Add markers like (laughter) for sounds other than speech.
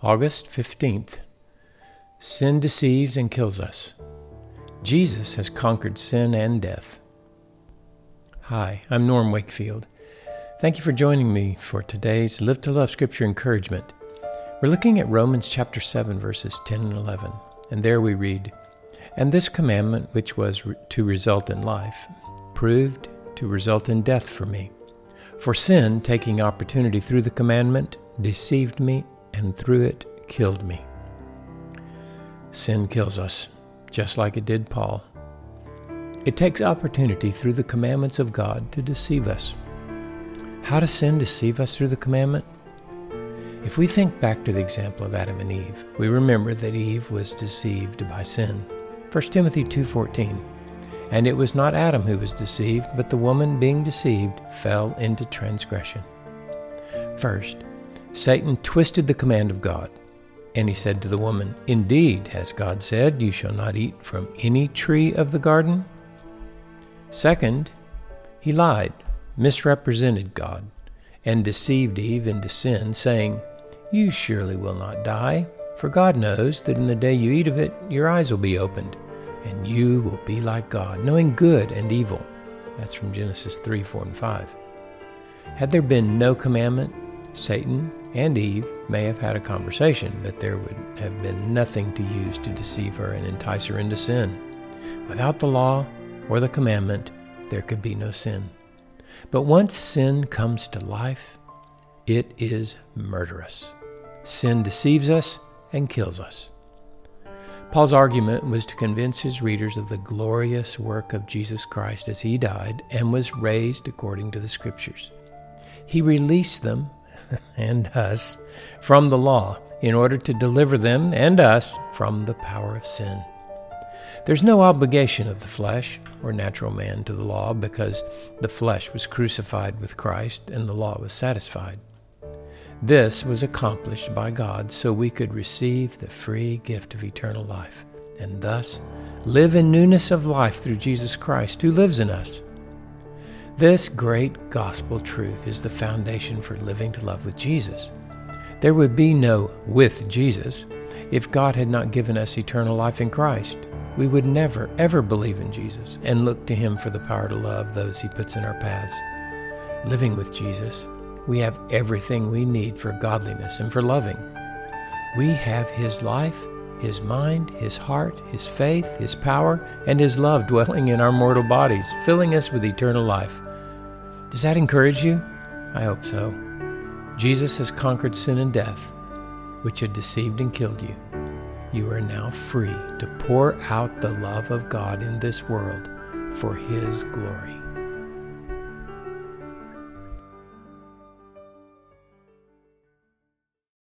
August 15th. Sin deceives and kills us. Jesus has conquered sin and death. Hi, I'm Norm Wakefield. Thank you for joining me for today's Live to Love Scripture encouragement. We're looking at Romans chapter 7, verses 10 and 11, and there we read, And this commandment, which was to result in life, proved to result in death for me. For sin, taking opportunity through the commandment, deceived me and through it killed me. Sin kills us, just like it did Paul. It takes opportunity through the commandments of God to deceive us. How does sin deceive us through the commandment? If we think back to the example of Adam and Eve, we remember that Eve was deceived by sin. 1 Timothy 2:14 And it was not Adam who was deceived, but the woman being deceived fell into transgression. First, Satan twisted the command of God. And he said to the woman, Indeed, has God said, You shall not eat from any tree of the garden? Second, he lied, misrepresented God, and deceived Eve into sin, saying, You surely will not die, for God knows that in the day you eat of it, your eyes will be opened, and you will be like God, knowing good and evil. That's from Genesis 3 4 and 5. Had there been no commandment, Satan and Eve may have had a conversation, but there would have been nothing to use to deceive her and entice her into sin. Without the law or the commandment, there could be no sin. But once sin comes to life, it is murderous. Sin deceives us and kills us. Paul's argument was to convince his readers of the glorious work of Jesus Christ as he died and was raised according to the Scriptures. He released them (laughs) and us from the law in order to deliver them and us from the power of sin. There's no obligation of the flesh or natural man to the law because the flesh was crucified with Christ and the law was satisfied. This was accomplished by God so we could receive the free gift of eternal life and thus live in newness of life through Jesus Christ who lives in us. This great gospel truth is the foundation for living to love with Jesus. There would be no with Jesus if God had not given us eternal life in Christ. We would never, ever believe in Jesus and look to Him for the power to love those He puts in our paths. Living with Jesus, we have everything we need for godliness and for loving. We have His life, His mind, His heart, His faith, His power, and His love dwelling in our mortal bodies, filling us with eternal life. Does that encourage you? I hope so. Jesus has conquered sin and death, which had deceived and killed you. You are now free to pour out the love of God in this world for His glory.